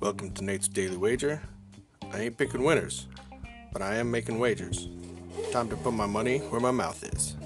Welcome to Nate's Daily Wager. I ain't picking winners, but I am making wagers. Time to put my money where my mouth is.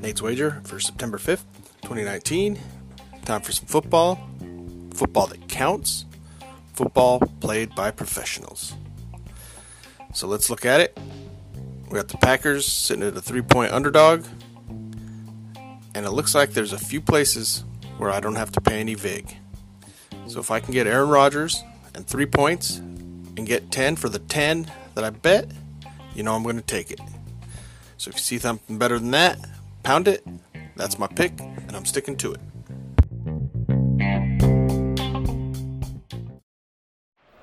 Nate's Wager for September 5th, 2019. Time for some football. Football that counts. Football played by professionals. So let's look at it. We got the Packers sitting at a three point underdog. And it looks like there's a few places where I don't have to pay any VIG. So if I can get Aaron Rodgers and three points and get 10 for the 10 that I bet, you know I'm going to take it. So if you see something better than that, pound it. That's my pick, and I'm sticking to it.